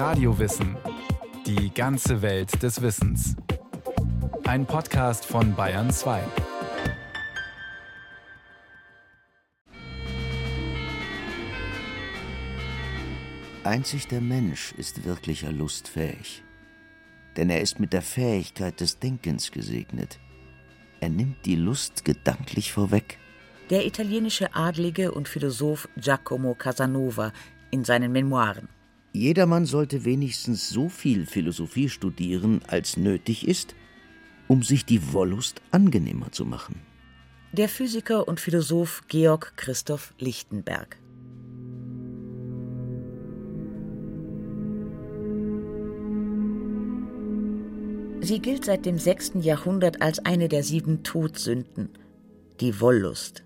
Radiowissen. Die ganze Welt des Wissens. Ein Podcast von Bayern 2. Einzig der Mensch ist wirklicher lustfähig. Denn er ist mit der Fähigkeit des Denkens gesegnet. Er nimmt die Lust gedanklich vorweg. Der italienische Adlige und Philosoph Giacomo Casanova in seinen Memoiren. Jedermann sollte wenigstens so viel Philosophie studieren, als nötig ist, um sich die Wollust angenehmer zu machen. Der Physiker und Philosoph Georg Christoph Lichtenberg. Sie gilt seit dem 6. Jahrhundert als eine der sieben Todsünden, die Wollust.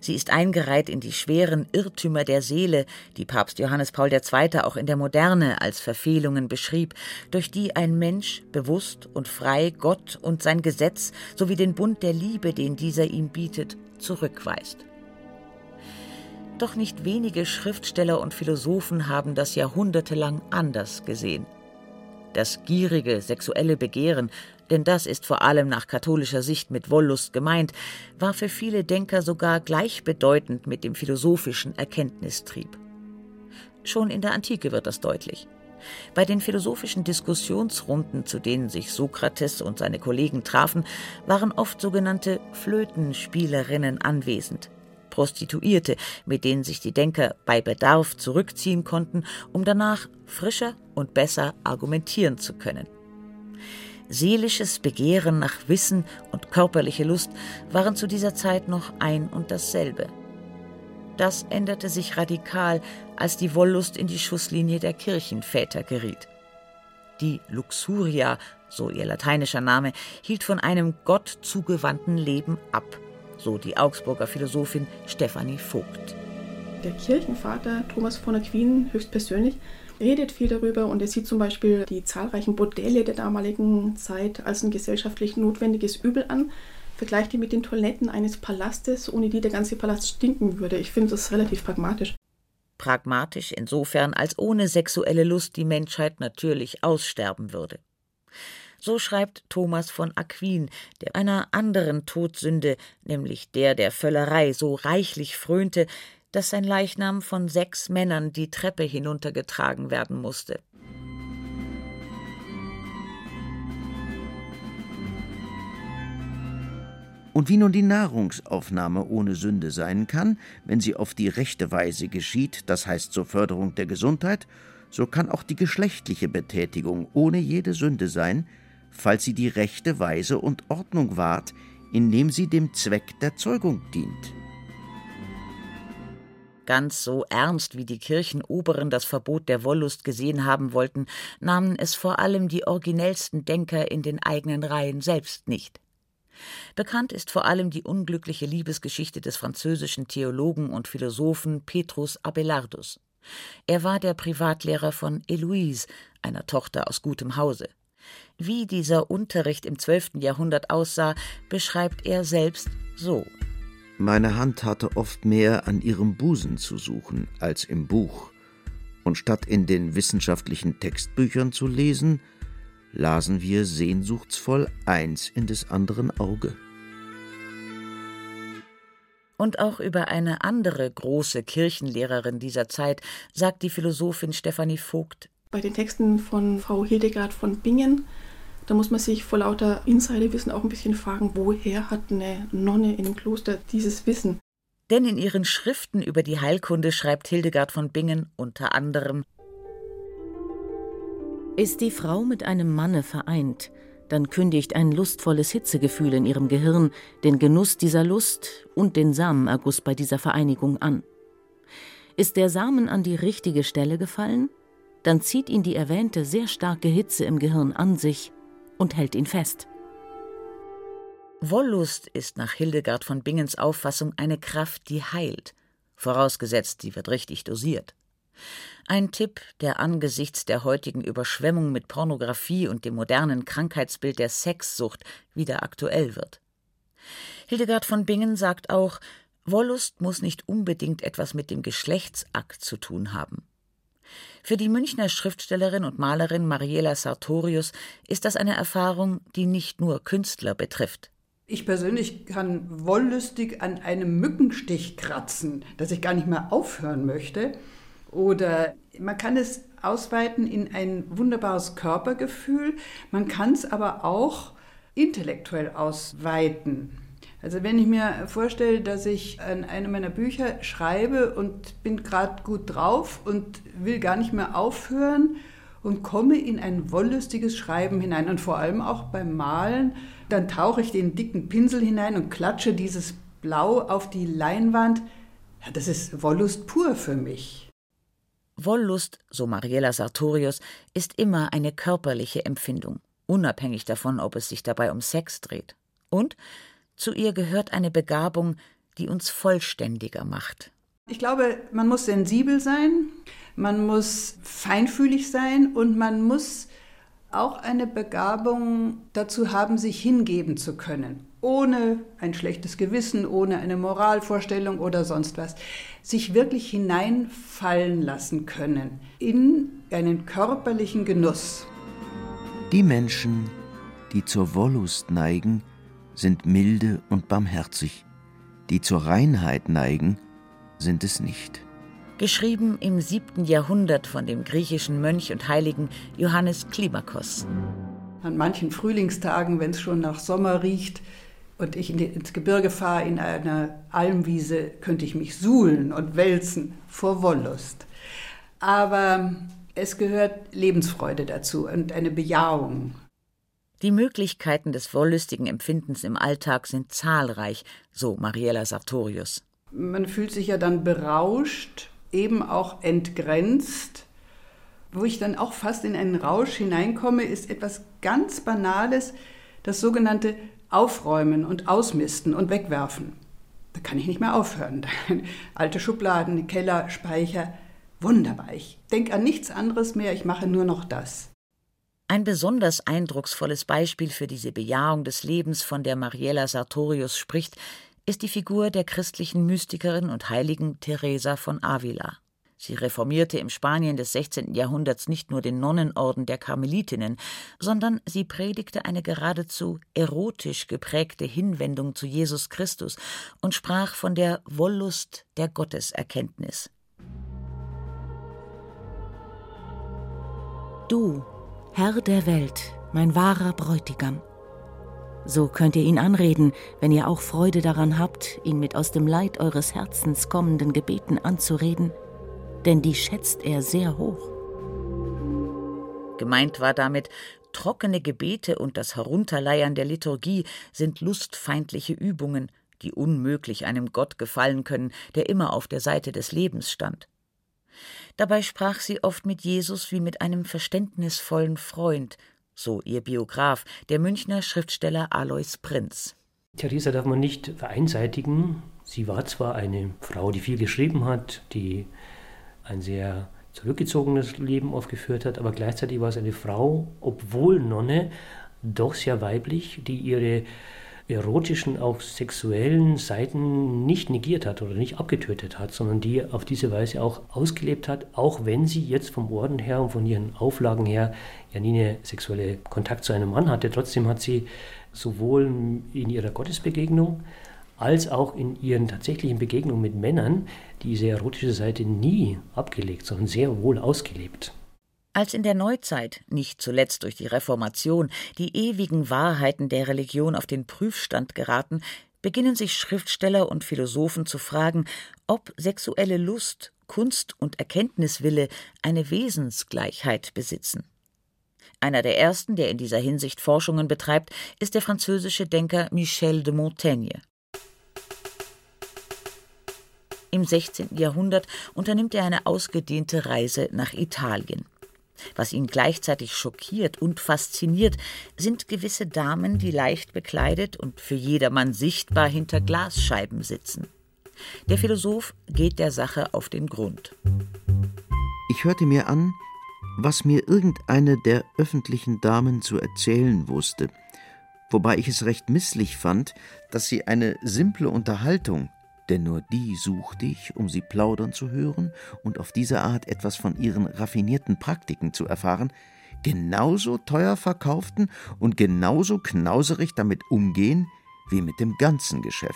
Sie ist eingereiht in die schweren Irrtümer der Seele, die Papst Johannes Paul II. auch in der Moderne als Verfehlungen beschrieb, durch die ein Mensch bewusst und frei Gott und sein Gesetz sowie den Bund der Liebe, den dieser ihm bietet, zurückweist. Doch nicht wenige Schriftsteller und Philosophen haben das jahrhundertelang anders gesehen. Das gierige sexuelle Begehren denn das ist vor allem nach katholischer Sicht mit Wollust gemeint, war für viele Denker sogar gleichbedeutend mit dem philosophischen Erkenntnistrieb. Schon in der Antike wird das deutlich. Bei den philosophischen Diskussionsrunden, zu denen sich Sokrates und seine Kollegen trafen, waren oft sogenannte Flötenspielerinnen anwesend. Prostituierte, mit denen sich die Denker bei Bedarf zurückziehen konnten, um danach frischer und besser argumentieren zu können. Seelisches Begehren nach Wissen und körperliche Lust waren zu dieser Zeit noch ein und dasselbe. Das änderte sich radikal, als die Wollust in die Schusslinie der Kirchenväter geriet. Die Luxuria, so ihr lateinischer Name, hielt von einem Gott zugewandten Leben ab, so die Augsburger Philosophin Stephanie Vogt. Der Kirchenvater Thomas von Aquin höchstpersönlich redet viel darüber und er sieht zum Beispiel die zahlreichen Bordelle der damaligen Zeit als ein gesellschaftlich notwendiges Übel an, vergleicht die mit den Toiletten eines Palastes, ohne die der ganze Palast stinken würde. Ich finde das relativ pragmatisch. Pragmatisch insofern, als ohne sexuelle Lust die Menschheit natürlich aussterben würde. So schreibt Thomas von Aquin, der einer anderen Todsünde, nämlich der der Völlerei, so reichlich frönte, dass sein Leichnam von sechs Männern die Treppe hinuntergetragen werden musste. Und wie nun die Nahrungsaufnahme ohne Sünde sein kann, wenn sie auf die rechte Weise geschieht, das heißt zur Förderung der Gesundheit, so kann auch die geschlechtliche Betätigung ohne jede Sünde sein, falls sie die rechte Weise und Ordnung wahrt, indem sie dem Zweck der Zeugung dient. Ganz so ernst wie die Kirchenoberen das Verbot der Wollust gesehen haben wollten, nahmen es vor allem die originellsten Denker in den eigenen Reihen selbst nicht. Bekannt ist vor allem die unglückliche Liebesgeschichte des französischen Theologen und Philosophen Petrus Abelardus. Er war der Privatlehrer von Heloise, einer Tochter aus gutem Hause. Wie dieser Unterricht im 12. Jahrhundert aussah, beschreibt er selbst so. Meine Hand hatte oft mehr an ihrem Busen zu suchen als im Buch, und statt in den wissenschaftlichen Textbüchern zu lesen, lasen wir sehnsuchtsvoll eins in des anderen Auge. Und auch über eine andere große Kirchenlehrerin dieser Zeit sagt die Philosophin Stephanie Vogt. Bei den Texten von Frau Hildegard von Bingen da muss man sich vor lauter Insiderwissen auch ein bisschen fragen, woher hat eine Nonne in dem Kloster dieses Wissen? Denn in ihren Schriften über die Heilkunde schreibt Hildegard von Bingen unter anderem Ist die Frau mit einem Manne vereint, dann kündigt ein lustvolles Hitzegefühl in ihrem Gehirn den Genuss dieser Lust und den Samenerguss bei dieser Vereinigung an. Ist der Samen an die richtige Stelle gefallen, dann zieht ihn die erwähnte sehr starke Hitze im Gehirn an sich und hält ihn fest. Wollust ist nach Hildegard von Bingens Auffassung eine Kraft, die heilt, vorausgesetzt, sie wird richtig dosiert. Ein Tipp, der angesichts der heutigen Überschwemmung mit Pornografie und dem modernen Krankheitsbild der Sexsucht wieder aktuell wird. Hildegard von Bingen sagt auch, Wollust muss nicht unbedingt etwas mit dem Geschlechtsakt zu tun haben. Für die Münchner Schriftstellerin und Malerin Mariela Sartorius ist das eine Erfahrung, die nicht nur Künstler betrifft. Ich persönlich kann wollüstig an einem Mückenstich kratzen, dass ich gar nicht mehr aufhören möchte. Oder man kann es ausweiten in ein wunderbares Körpergefühl. Man kann es aber auch intellektuell ausweiten. Also wenn ich mir vorstelle, dass ich an einem meiner Bücher schreibe und bin gerade gut drauf und will gar nicht mehr aufhören und komme in ein wollüstiges Schreiben hinein und vor allem auch beim Malen, dann tauche ich den dicken Pinsel hinein und klatsche dieses Blau auf die Leinwand. Ja, das ist Wollust pur für mich. Wollust, so Mariella Sartorius, ist immer eine körperliche Empfindung, unabhängig davon, ob es sich dabei um Sex dreht. Und zu ihr gehört eine Begabung, die uns vollständiger macht. Ich glaube, man muss sensibel sein, man muss feinfühlig sein und man muss auch eine Begabung dazu haben, sich hingeben zu können, ohne ein schlechtes Gewissen, ohne eine Moralvorstellung oder sonst was, sich wirklich hineinfallen lassen können in einen körperlichen Genuss. Die Menschen, die zur Wollust neigen, sind milde und barmherzig, die zur Reinheit neigen, sind es nicht. Geschrieben im siebten Jahrhundert von dem griechischen Mönch und Heiligen Johannes Klimakos. An manchen Frühlingstagen, wenn es schon nach Sommer riecht und ich in die, ins Gebirge fahre, in einer Almwiese, könnte ich mich suhlen und wälzen vor Wollust. Aber es gehört Lebensfreude dazu und eine Bejahung die Möglichkeiten des wollüstigen Empfindens im Alltag sind zahlreich, so Mariella Sartorius. Man fühlt sich ja dann berauscht, eben auch entgrenzt. Wo ich dann auch fast in einen Rausch hineinkomme, ist etwas ganz Banales, das sogenannte Aufräumen und Ausmisten und Wegwerfen. Da kann ich nicht mehr aufhören. Alte Schubladen, Keller, Speicher. Wunderbar. Ich denke an nichts anderes mehr, ich mache nur noch das. Ein besonders eindrucksvolles Beispiel für diese Bejahung des Lebens, von der Mariella Sartorius spricht, ist die Figur der christlichen Mystikerin und Heiligen Teresa von Avila. Sie reformierte im Spanien des 16. Jahrhunderts nicht nur den Nonnenorden der Karmelitinnen, sondern sie predigte eine geradezu erotisch geprägte Hinwendung zu Jesus Christus und sprach von der Wollust der Gotteserkenntnis. Du, Herr der Welt, mein wahrer Bräutigam. So könnt ihr ihn anreden, wenn ihr auch Freude daran habt, ihn mit aus dem Leid eures Herzens kommenden Gebeten anzureden, denn die schätzt er sehr hoch. Gemeint war damit, trockene Gebete und das Herunterleiern der Liturgie sind lustfeindliche Übungen, die unmöglich einem Gott gefallen können, der immer auf der Seite des Lebens stand. Dabei sprach sie oft mit Jesus wie mit einem verständnisvollen Freund, so ihr Biograf, der Münchner Schriftsteller Alois Prinz. Theresa darf man nicht vereinseitigen. Sie war zwar eine Frau, die viel geschrieben hat, die ein sehr zurückgezogenes Leben aufgeführt hat, aber gleichzeitig war es eine Frau, obwohl Nonne, doch sehr weiblich, die ihre erotischen, auch sexuellen Seiten nicht negiert hat oder nicht abgetötet hat, sondern die auf diese Weise auch ausgelebt hat, auch wenn sie jetzt vom Orden her und von ihren Auflagen her ja nie eine sexuelle Kontakt zu einem Mann hatte. Trotzdem hat sie sowohl in ihrer Gottesbegegnung als auch in ihren tatsächlichen Begegnungen mit Männern diese erotische Seite nie abgelegt, sondern sehr wohl ausgelebt. Als in der Neuzeit, nicht zuletzt durch die Reformation, die ewigen Wahrheiten der Religion auf den Prüfstand geraten, beginnen sich Schriftsteller und Philosophen zu fragen, ob sexuelle Lust, Kunst und Erkenntniswille eine Wesensgleichheit besitzen. Einer der ersten, der in dieser Hinsicht Forschungen betreibt, ist der französische Denker Michel de Montaigne. Im 16. Jahrhundert unternimmt er eine ausgedehnte Reise nach Italien. Was ihn gleichzeitig schockiert und fasziniert, sind gewisse Damen, die leicht bekleidet und für jedermann sichtbar hinter Glasscheiben sitzen. Der Philosoph geht der Sache auf den Grund. Ich hörte mir an, was mir irgendeine der öffentlichen Damen zu erzählen wusste, wobei ich es recht misslich fand, dass sie eine simple Unterhaltung denn nur die suchte ich, um sie plaudern zu hören und auf diese Art etwas von ihren raffinierten Praktiken zu erfahren, genauso teuer verkauften und genauso knauserig damit umgehen wie mit dem ganzen Geschäft.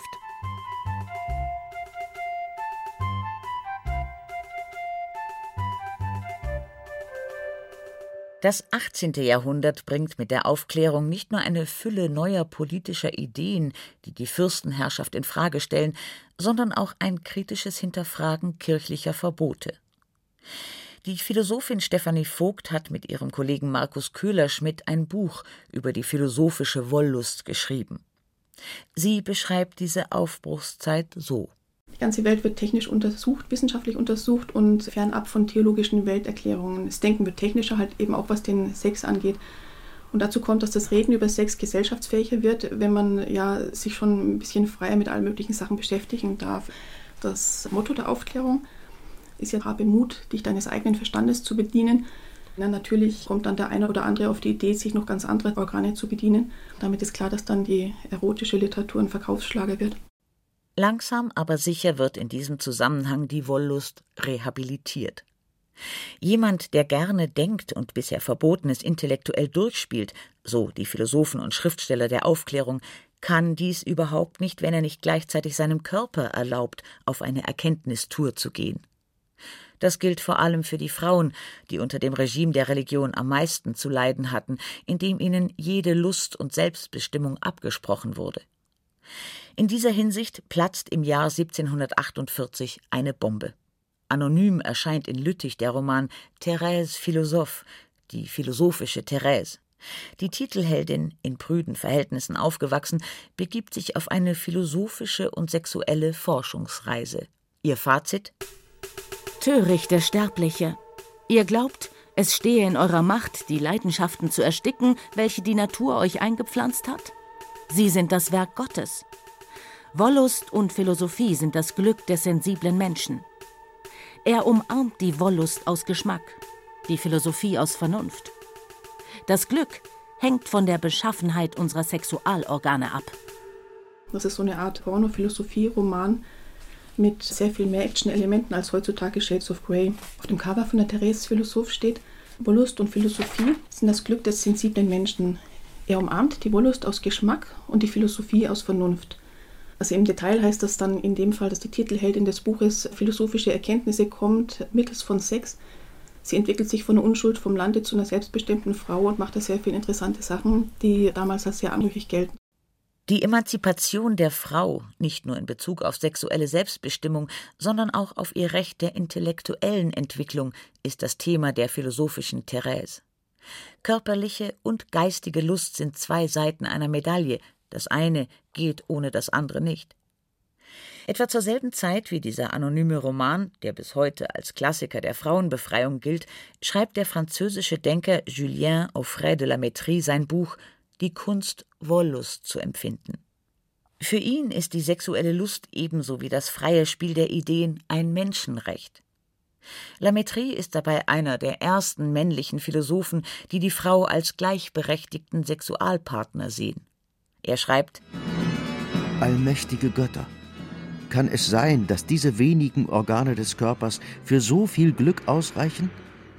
Das 18. Jahrhundert bringt mit der Aufklärung nicht nur eine Fülle neuer politischer Ideen, die die Fürstenherrschaft in Frage stellen, sondern auch ein kritisches Hinterfragen kirchlicher Verbote. Die Philosophin Stefanie Vogt hat mit ihrem Kollegen Markus Köhler-Schmidt ein Buch über die philosophische Wollust geschrieben. Sie beschreibt diese Aufbruchszeit so. Die ganze Welt wird technisch untersucht, wissenschaftlich untersucht und fernab von theologischen Welterklärungen. Das Denken wird technischer, halt eben auch was den Sex angeht. Und dazu kommt, dass das Reden über Sex gesellschaftsfähiger wird, wenn man ja sich schon ein bisschen freier mit allen möglichen Sachen beschäftigen darf. Das Motto der Aufklärung ist ja, habe Mut, dich deines eigenen Verstandes zu bedienen. Na, natürlich kommt dann der eine oder andere auf die Idee, sich noch ganz andere Organe zu bedienen. Damit ist klar, dass dann die erotische Literatur ein Verkaufsschlager wird. Langsam aber sicher wird in diesem Zusammenhang die Wollust rehabilitiert. Jemand, der gerne denkt und bisher Verbotenes intellektuell durchspielt, so die Philosophen und Schriftsteller der Aufklärung, kann dies überhaupt nicht, wenn er nicht gleichzeitig seinem Körper erlaubt, auf eine Erkenntnistour zu gehen. Das gilt vor allem für die Frauen, die unter dem Regime der Religion am meisten zu leiden hatten, indem ihnen jede Lust und Selbstbestimmung abgesprochen wurde. In dieser Hinsicht platzt im Jahr 1748 eine Bombe. Anonym erscheint in Lüttich der Roman Thérèse Philosophe, die philosophische Thérèse. Die Titelheldin, in prüden Verhältnissen aufgewachsen, begibt sich auf eine philosophische und sexuelle Forschungsreise. Ihr Fazit? Törichte Sterbliche, ihr glaubt, es stehe in eurer Macht, die Leidenschaften zu ersticken, welche die Natur euch eingepflanzt hat? Sie sind das Werk Gottes. Wollust und Philosophie sind das Glück des sensiblen Menschen. Er umarmt die Wollust aus Geschmack, die Philosophie aus Vernunft. Das Glück hängt von der Beschaffenheit unserer Sexualorgane ab. Das ist so eine Art Pornophilosophie-Roman mit sehr viel mehr Action-Elementen als heutzutage Shades of Grey. Auf dem Cover von der Therese Philosoph steht, Wollust und Philosophie sind das Glück des sensiblen Menschen. Er umarmt die Wollust aus Geschmack und die Philosophie aus Vernunft. Also im Detail heißt das dann in dem Fall, dass die Titelheldin des Buches philosophische Erkenntnisse kommt mittels von Sex. Sie entwickelt sich von der Unschuld vom Lande zu einer selbstbestimmten Frau und macht da sehr viele interessante Sachen, die damals als sehr anrüchig gelten. Die Emanzipation der Frau, nicht nur in Bezug auf sexuelle Selbstbestimmung, sondern auch auf ihr Recht der intellektuellen Entwicklung, ist das Thema der philosophischen Therese. Körperliche und geistige Lust sind zwei Seiten einer Medaille, das eine geht ohne das andere nicht. Etwa zur selben Zeit wie dieser anonyme Roman, der bis heute als Klassiker der Frauenbefreiung gilt, schreibt der französische Denker Julien Offray de la Métrie sein Buch Die Kunst, Wollust zu empfinden. Für ihn ist die sexuelle Lust ebenso wie das freie Spiel der Ideen ein Menschenrecht. La Métrie ist dabei einer der ersten männlichen Philosophen, die die Frau als gleichberechtigten Sexualpartner sehen. Er schreibt Allmächtige Götter, kann es sein, dass diese wenigen Organe des Körpers für so viel Glück ausreichen?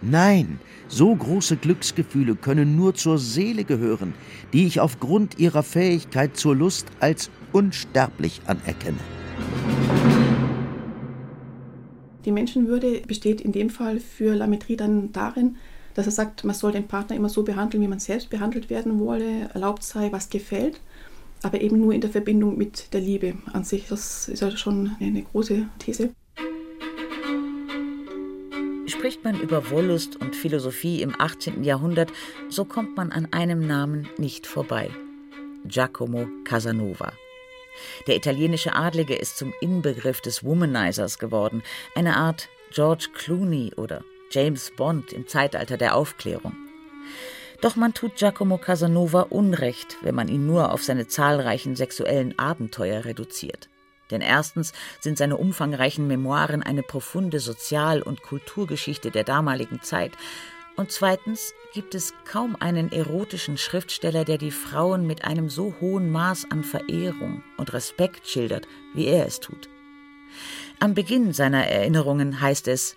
Nein, so große Glücksgefühle können nur zur Seele gehören, die ich aufgrund ihrer Fähigkeit zur Lust als unsterblich anerkenne. Die Menschenwürde besteht in dem Fall für Lametrie dann darin, dass er sagt, man soll den Partner immer so behandeln, wie man selbst behandelt werden wolle, erlaubt sei, was gefällt aber eben nur in der Verbindung mit der Liebe an sich. Das ist ja schon eine große These. Spricht man über Wollust und Philosophie im 18. Jahrhundert, so kommt man an einem Namen nicht vorbei. Giacomo Casanova. Der italienische Adlige ist zum Inbegriff des Womanizers geworden, eine Art George Clooney oder James Bond im Zeitalter der Aufklärung. Doch man tut Giacomo Casanova Unrecht, wenn man ihn nur auf seine zahlreichen sexuellen Abenteuer reduziert. Denn erstens sind seine umfangreichen Memoiren eine profunde Sozial- und Kulturgeschichte der damaligen Zeit, und zweitens gibt es kaum einen erotischen Schriftsteller, der die Frauen mit einem so hohen Maß an Verehrung und Respekt schildert, wie er es tut. Am Beginn seiner Erinnerungen heißt es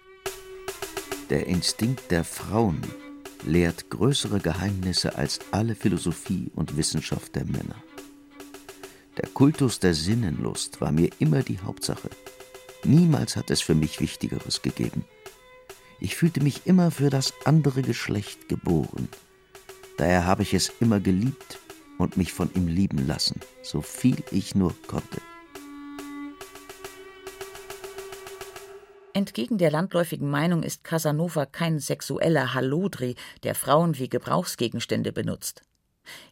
Der Instinkt der Frauen lehrt größere Geheimnisse als alle Philosophie und Wissenschaft der Männer. Der Kultus der Sinnenlust war mir immer die Hauptsache. Niemals hat es für mich Wichtigeres gegeben. Ich fühlte mich immer für das andere Geschlecht geboren. Daher habe ich es immer geliebt und mich von ihm lieben lassen, so viel ich nur konnte. Entgegen der landläufigen Meinung ist Casanova kein sexueller Hallodri, der Frauen wie Gebrauchsgegenstände benutzt.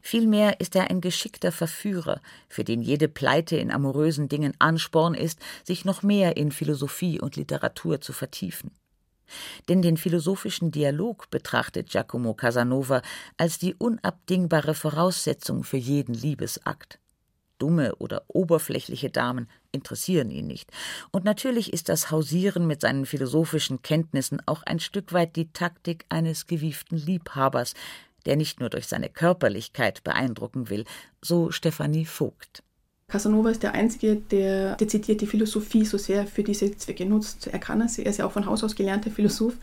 Vielmehr ist er ein geschickter Verführer, für den jede Pleite in amorösen Dingen Ansporn ist, sich noch mehr in Philosophie und Literatur zu vertiefen. Denn den philosophischen Dialog betrachtet Giacomo Casanova als die unabdingbare Voraussetzung für jeden Liebesakt. Dumme oder oberflächliche Damen interessieren ihn nicht. Und natürlich ist das Hausieren mit seinen philosophischen Kenntnissen auch ein Stück weit die Taktik eines gewieften Liebhabers, der nicht nur durch seine Körperlichkeit beeindrucken will, so Stefanie Vogt. Casanova ist der Einzige, der dezidiert die Philosophie so sehr für diese Zwecke nutzt. Er kann es, er ist ja auch von Haus aus gelernter Philosoph,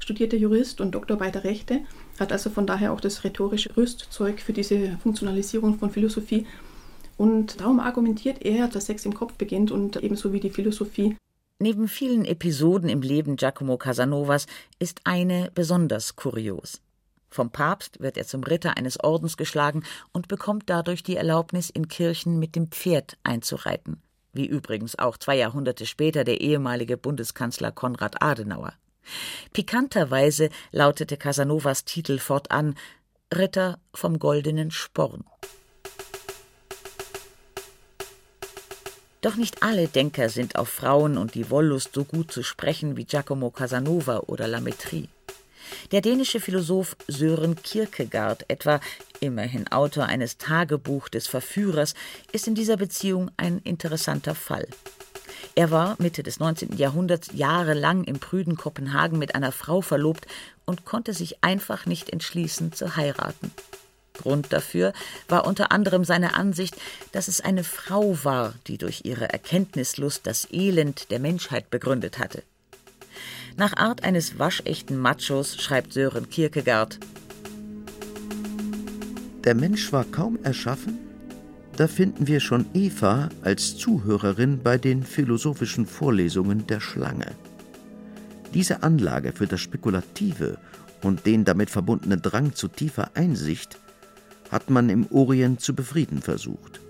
studierter Jurist und Doktor beider Rechte, hat also von daher auch das rhetorische Rüstzeug für diese Funktionalisierung von Philosophie. Und darum argumentiert er, dass Sex im Kopf beginnt und ebenso wie die Philosophie. Neben vielen Episoden im Leben Giacomo Casanovas ist eine besonders kurios. Vom Papst wird er zum Ritter eines Ordens geschlagen und bekommt dadurch die Erlaubnis, in Kirchen mit dem Pferd einzureiten, wie übrigens auch zwei Jahrhunderte später der ehemalige Bundeskanzler Konrad Adenauer. Pikanterweise lautete Casanovas Titel fortan Ritter vom goldenen Sporn. Doch nicht alle Denker sind auf Frauen und die Wollust so gut zu sprechen wie Giacomo Casanova oder Lametrie. Der dänische Philosoph Sören Kierkegaard etwa, immerhin Autor eines Tagebuch des Verführers, ist in dieser Beziehung ein interessanter Fall. Er war Mitte des 19. Jahrhunderts jahrelang im prüden Kopenhagen mit einer Frau verlobt und konnte sich einfach nicht entschließen zu heiraten. Grund dafür war unter anderem seine Ansicht, dass es eine Frau war, die durch ihre Erkenntnislust das Elend der Menschheit begründet hatte. Nach Art eines waschechten Machos schreibt Sören Kierkegaard: Der Mensch war kaum erschaffen, da finden wir schon Eva als Zuhörerin bei den philosophischen Vorlesungen der Schlange. Diese Anlage für das Spekulative und den damit verbundenen Drang zu tiefer Einsicht hat man im Orient zu befrieden versucht.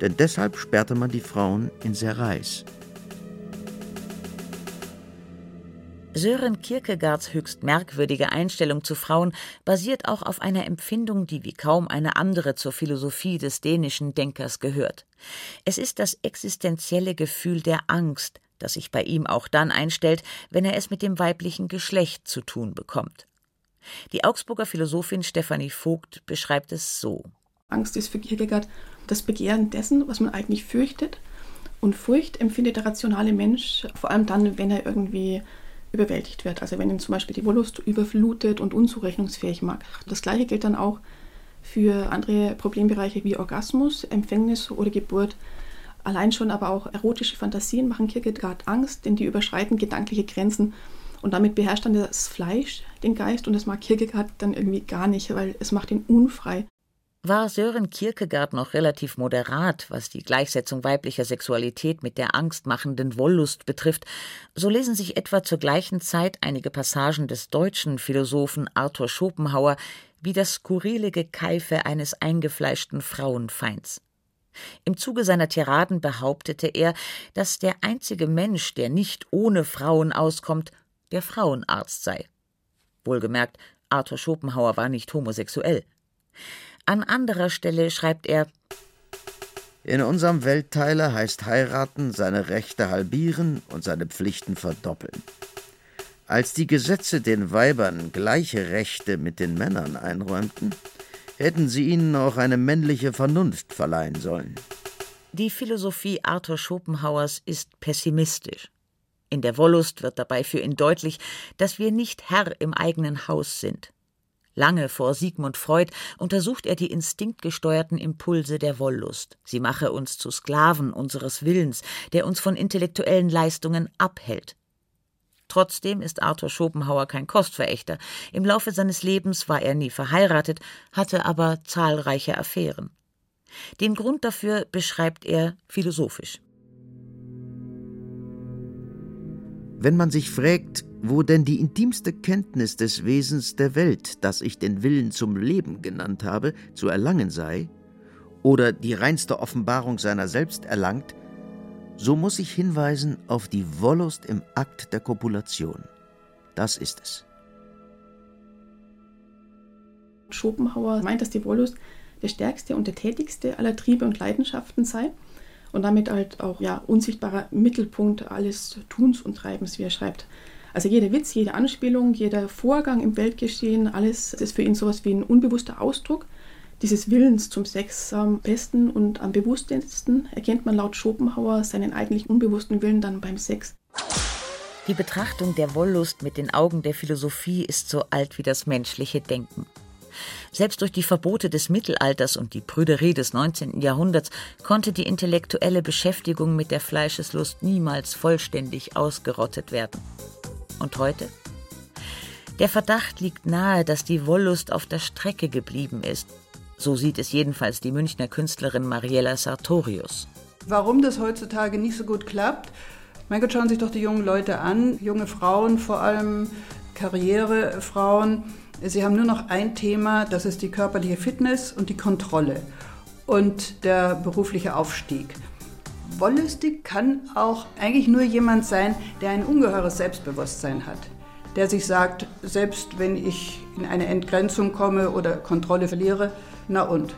Denn deshalb sperrte man die Frauen in Serais. Sören Kierkegaards höchst merkwürdige Einstellung zu Frauen basiert auch auf einer Empfindung, die wie kaum eine andere zur Philosophie des dänischen Denkers gehört. Es ist das existenzielle Gefühl der Angst, das sich bei ihm auch dann einstellt, wenn er es mit dem weiblichen Geschlecht zu tun bekommt. Die Augsburger Philosophin Stefanie Vogt beschreibt es so. Angst ist für Kierkegaard das Begehren dessen, was man eigentlich fürchtet. Und Furcht empfindet der rationale Mensch vor allem dann, wenn er irgendwie überwältigt wird. Also wenn ihn zum Beispiel die Wollust überflutet und unzurechnungsfähig macht. Das gleiche gilt dann auch für andere Problembereiche wie Orgasmus, Empfängnis oder Geburt. Allein schon aber auch erotische Fantasien machen Kierkegaard Angst, denn die überschreiten gedankliche Grenzen und damit beherrscht dann das Fleisch den Geist und das mag Kierkegaard dann irgendwie gar nicht, weil es macht ihn unfrei war Sören Kierkegaard noch relativ moderat, was die Gleichsetzung weiblicher Sexualität mit der angstmachenden Wollust betrifft, so lesen sich etwa zur gleichen Zeit einige Passagen des deutschen Philosophen Arthur Schopenhauer wie das skurrile Gekeife eines eingefleischten Frauenfeinds. Im Zuge seiner Tiraden behauptete er, dass der einzige Mensch, der nicht ohne Frauen auskommt, der Frauenarzt sei. Wohlgemerkt, Arthur Schopenhauer war nicht homosexuell. An anderer Stelle schreibt er In unserem Weltteile heißt heiraten seine Rechte halbieren und seine Pflichten verdoppeln. Als die Gesetze den Weibern gleiche Rechte mit den Männern einräumten, hätten sie ihnen auch eine männliche Vernunft verleihen sollen. Die Philosophie Arthur Schopenhauers ist pessimistisch. In der Wollust wird dabei für ihn deutlich, dass wir nicht Herr im eigenen Haus sind. Lange vor Sigmund Freud untersucht er die instinktgesteuerten Impulse der Wollust. Sie mache uns zu Sklaven unseres Willens, der uns von intellektuellen Leistungen abhält. Trotzdem ist Arthur Schopenhauer kein Kostverächter. Im Laufe seines Lebens war er nie verheiratet, hatte aber zahlreiche Affären. Den Grund dafür beschreibt er philosophisch. Wenn man sich fragt, wo denn die intimste Kenntnis des Wesens der Welt, das ich den Willen zum Leben genannt habe, zu erlangen sei, oder die reinste Offenbarung seiner selbst erlangt, so muss ich hinweisen auf die Wollust im Akt der Kopulation. Das ist es. Schopenhauer meint, dass die Wollust der stärkste und der tätigste aller Triebe und Leidenschaften sei und damit halt auch ja, unsichtbarer Mittelpunkt alles Tuns und Treibens, wie er schreibt. Also jeder Witz, jede Anspielung, jeder Vorgang im Weltgeschehen, alles ist für ihn sowas wie ein unbewusster Ausdruck dieses Willens zum Sex am besten und am bewusstesten erkennt man laut Schopenhauer seinen eigentlich unbewussten Willen dann beim Sex. Die Betrachtung der Wollust mit den Augen der Philosophie ist so alt wie das menschliche Denken. Selbst durch die Verbote des Mittelalters und die Prüderie des 19. Jahrhunderts konnte die intellektuelle Beschäftigung mit der Fleischeslust niemals vollständig ausgerottet werden. Und heute? Der Verdacht liegt nahe, dass die Wollust auf der Strecke geblieben ist so sieht es jedenfalls die Münchner Künstlerin Mariella Sartorius. Warum das heutzutage nicht so gut klappt? Mein Gott, schauen sich doch die jungen Leute an, junge Frauen vor allem, Karrierefrauen. Sie haben nur noch ein Thema, das ist die körperliche Fitness und die Kontrolle und der berufliche Aufstieg. Wollüstig kann auch eigentlich nur jemand sein, der ein ungeheures Selbstbewusstsein hat der sich sagt, selbst wenn ich in eine Entgrenzung komme oder Kontrolle verliere, na und.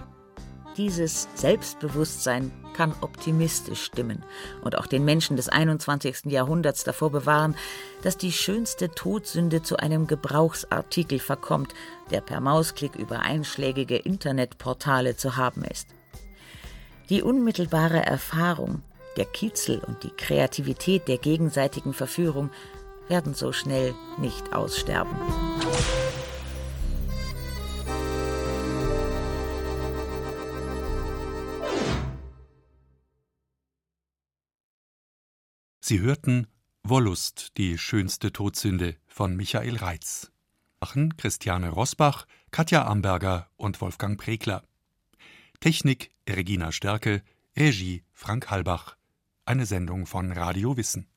Dieses Selbstbewusstsein kann optimistisch stimmen und auch den Menschen des 21. Jahrhunderts davor bewahren, dass die schönste Todsünde zu einem Gebrauchsartikel verkommt, der per Mausklick über einschlägige Internetportale zu haben ist. Die unmittelbare Erfahrung, der Kitzel und die Kreativität der gegenseitigen Verführung werden so schnell nicht aussterben. Sie hörten Wollust, die schönste Todsünde von Michael Reitz. Machen Christiane Rosbach, Katja Amberger und Wolfgang Pregler. Technik Regina Stärke, Regie Frank Halbach. Eine Sendung von Radio Wissen.